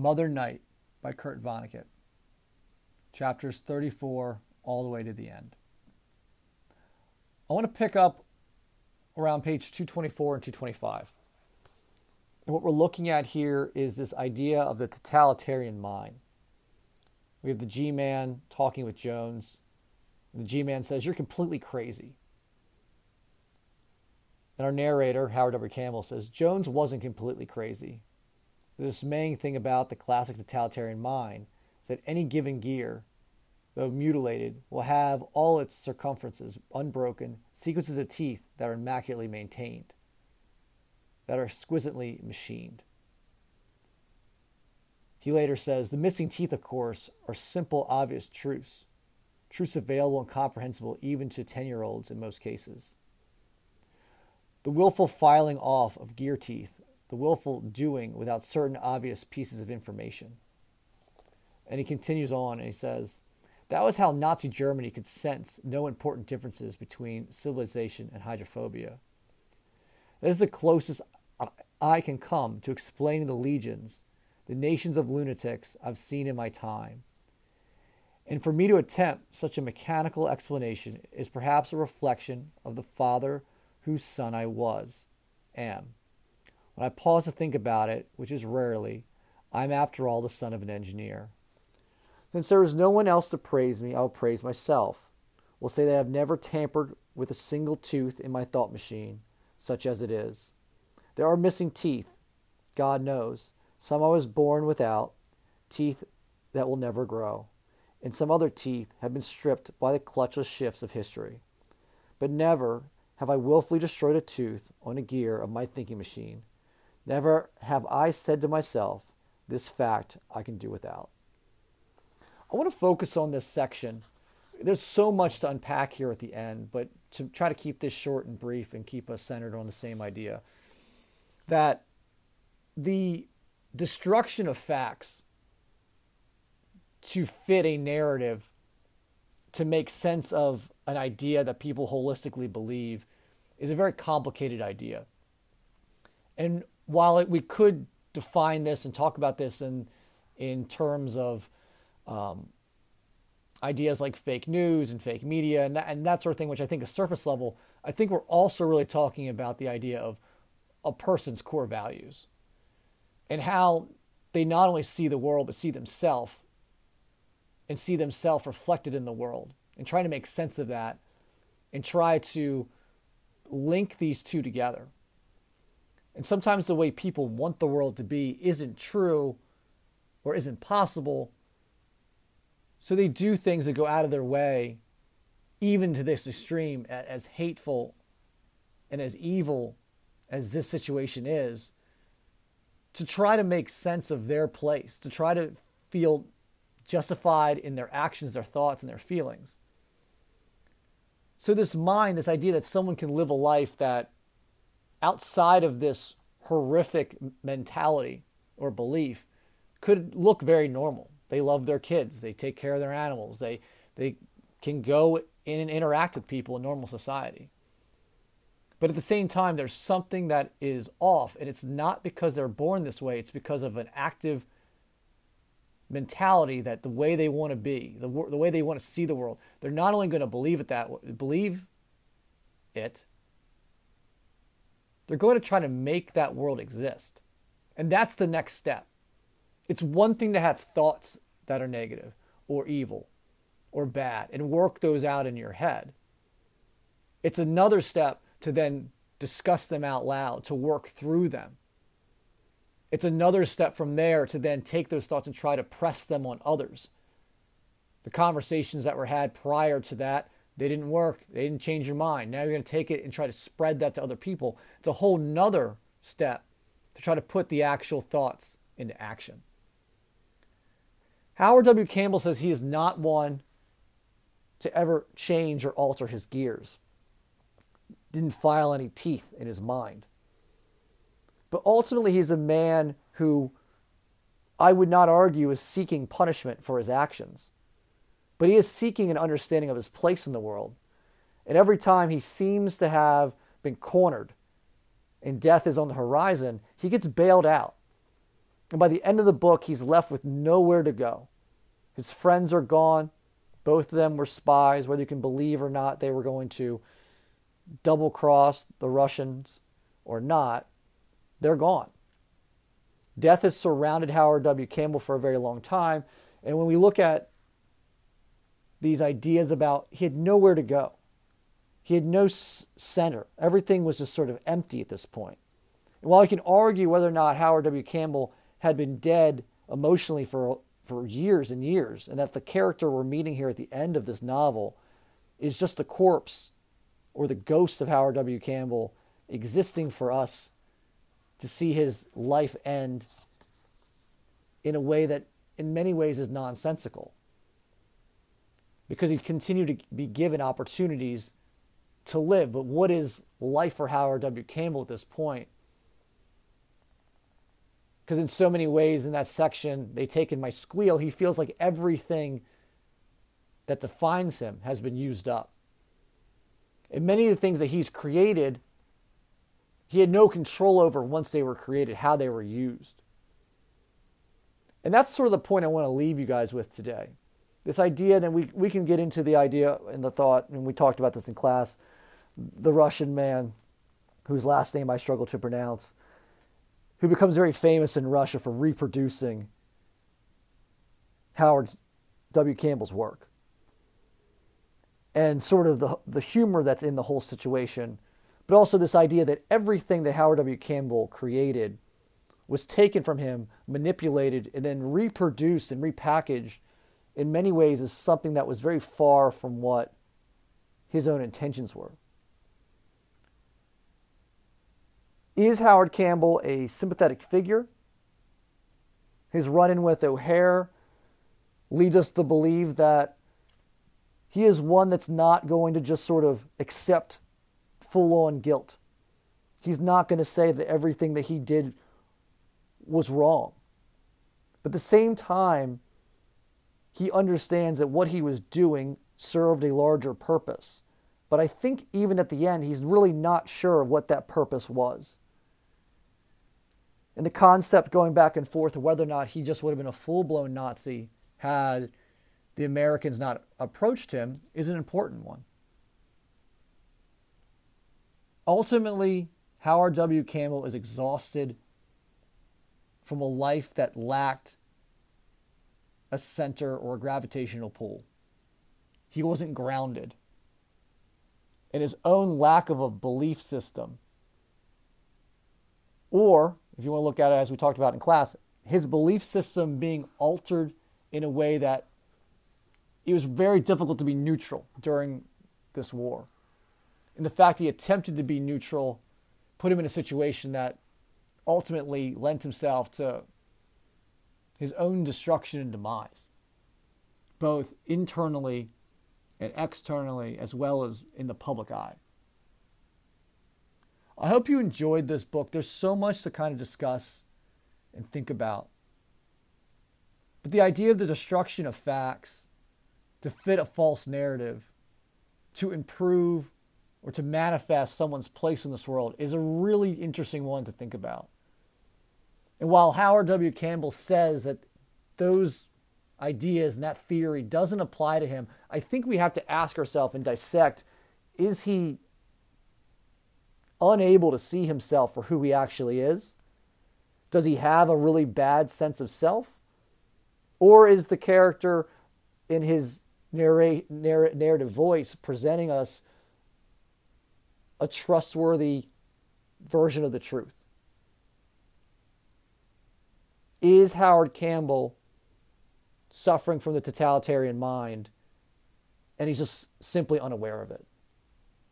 Mother Night by Kurt Vonnegut, chapters 34 all the way to the end. I want to pick up around page 224 and 225. And what we're looking at here is this idea of the totalitarian mind. We have the G Man talking with Jones. The G Man says, You're completely crazy. And our narrator, Howard W. Campbell, says, Jones wasn't completely crazy. The dismaying thing about the classic totalitarian mind is that any given gear, though mutilated, will have all its circumferences unbroken, sequences of teeth that are immaculately maintained, that are exquisitely machined. He later says the missing teeth, of course, are simple, obvious truths, truths available and comprehensible even to 10 year olds in most cases. The willful filing off of gear teeth, the willful doing without certain obvious pieces of information. And he continues on and he says, that was how Nazi Germany could sense no important differences between civilization and hydrophobia. That is the closest I can come to explaining the legions, the nations of lunatics I've seen in my time. And for me to attempt such a mechanical explanation is perhaps a reflection of the father whose son I was, am. When I pause to think about it, which is rarely, I'm after all the son of an engineer. Since there is no one else to praise me, I will praise myself. Will say that I have never tampered with a single tooth in my thought machine, such as it is. There are missing teeth, God knows. Some I was born without, teeth that will never grow, and some other teeth have been stripped by the clutchless shifts of history. But never have I willfully destroyed a tooth on a gear of my thinking machine. Never have I said to myself, This fact I can do without. I want to focus on this section. There's so much to unpack here at the end, but to try to keep this short and brief and keep us centered on the same idea that the destruction of facts to fit a narrative to make sense of an idea that people holistically believe is a very complicated idea. And while it, we could define this and talk about this in in terms of um, ideas like fake news and fake media and that, and that sort of thing, which I think is surface level, I think we're also really talking about the idea of a person's core values and how they not only see the world, but see themselves and see themselves reflected in the world and trying to make sense of that and try to link these two together. And sometimes the way people want the world to be isn't true or isn't possible so they do things that go out of their way, even to this extreme, as hateful and as evil as this situation is, to try to make sense of their place, to try to feel justified in their actions, their thoughts, and their feelings. So, this mind, this idea that someone can live a life that outside of this horrific mentality or belief could look very normal. They love their kids. They take care of their animals. They they can go in and interact with people in normal society. But at the same time, there's something that is off, and it's not because they're born this way. It's because of an active mentality that the way they want to be, the, the way they want to see the world, they're not only going to believe it that believe it, they're going to try to make that world exist. And that's the next step. It's one thing to have thoughts that are negative or evil or bad and work those out in your head. It's another step to then discuss them out loud, to work through them. It's another step from there to then take those thoughts and try to press them on others. The conversations that were had prior to that, they didn't work. They didn't change your mind. Now you're going to take it and try to spread that to other people. It's a whole nother step to try to put the actual thoughts into action. Howard W. Campbell says he is not one to ever change or alter his gears. Didn't file any teeth in his mind. But ultimately, he's a man who I would not argue is seeking punishment for his actions. But he is seeking an understanding of his place in the world. And every time he seems to have been cornered and death is on the horizon, he gets bailed out. And by the end of the book, he's left with nowhere to go. His friends are gone. Both of them were spies, whether you can believe or not they were going to double cross the Russians or not. They're gone. Death has surrounded Howard W. Campbell for a very long time. And when we look at these ideas about he had nowhere to go, he had no center, everything was just sort of empty at this point. And while I can argue whether or not Howard W. Campbell had been dead emotionally for, for years and years, and that the character we're meeting here at the end of this novel is just the corpse or the ghost of Howard W. Campbell existing for us to see his life end in a way that, in many ways, is nonsensical. Because he continued to be given opportunities to live. But what is life for Howard W. Campbell at this point? Because in so many ways, in that section, they take in my squeal, he feels like everything that defines him has been used up. And many of the things that he's created he had no control over once they were created, how they were used. And that's sort of the point I want to leave you guys with today. This idea that we, we can get into the idea and the thought, and we talked about this in class the Russian man whose last name I struggle to pronounce, who becomes very famous in Russia for reproducing Howard W. Campbell's work. And sort of the, the humor that's in the whole situation but also this idea that everything that Howard W. Campbell created was taken from him, manipulated, and then reproduced and repackaged in many ways is something that was very far from what his own intentions were. Is Howard Campbell a sympathetic figure? His run in with O'Hare leads us to believe that he is one that's not going to just sort of accept full on guilt. He's not going to say that everything that he did was wrong. But at the same time, he understands that what he was doing served a larger purpose. But I think even at the end, he's really not sure of what that purpose was. And the concept going back and forth of whether or not he just would have been a full blown Nazi had the Americans not approached him is an important one. Ultimately, Howard W. Campbell is exhausted from a life that lacked a center or a gravitational pull. He wasn't grounded. And his own lack of a belief system, or if you want to look at it as we talked about in class, his belief system being altered in a way that it was very difficult to be neutral during this war. And the fact he attempted to be neutral put him in a situation that ultimately lent himself to his own destruction and demise, both internally and externally, as well as in the public eye. I hope you enjoyed this book. There's so much to kind of discuss and think about. But the idea of the destruction of facts to fit a false narrative, to improve or to manifest someone's place in this world is a really interesting one to think about. And while Howard W. Campbell says that those ideas and that theory doesn't apply to him, I think we have to ask ourselves and dissect is he unable to see himself for who he actually is? Does he have a really bad sense of self? Or is the character in his narrative voice presenting us a trustworthy version of the truth? Is Howard Campbell suffering from the totalitarian mind and he's just simply unaware of it?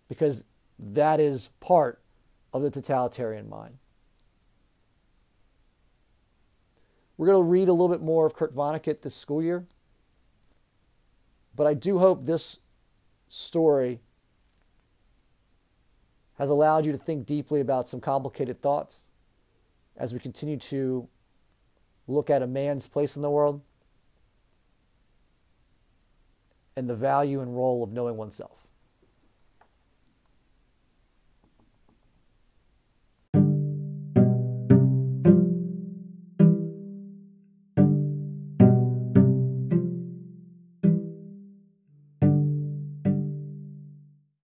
Because that is part of the totalitarian mind. We're going to read a little bit more of Kurt Vonnegut this school year. But I do hope this story has allowed you to think deeply about some complicated thoughts as we continue to look at a man's place in the world and the value and role of knowing oneself.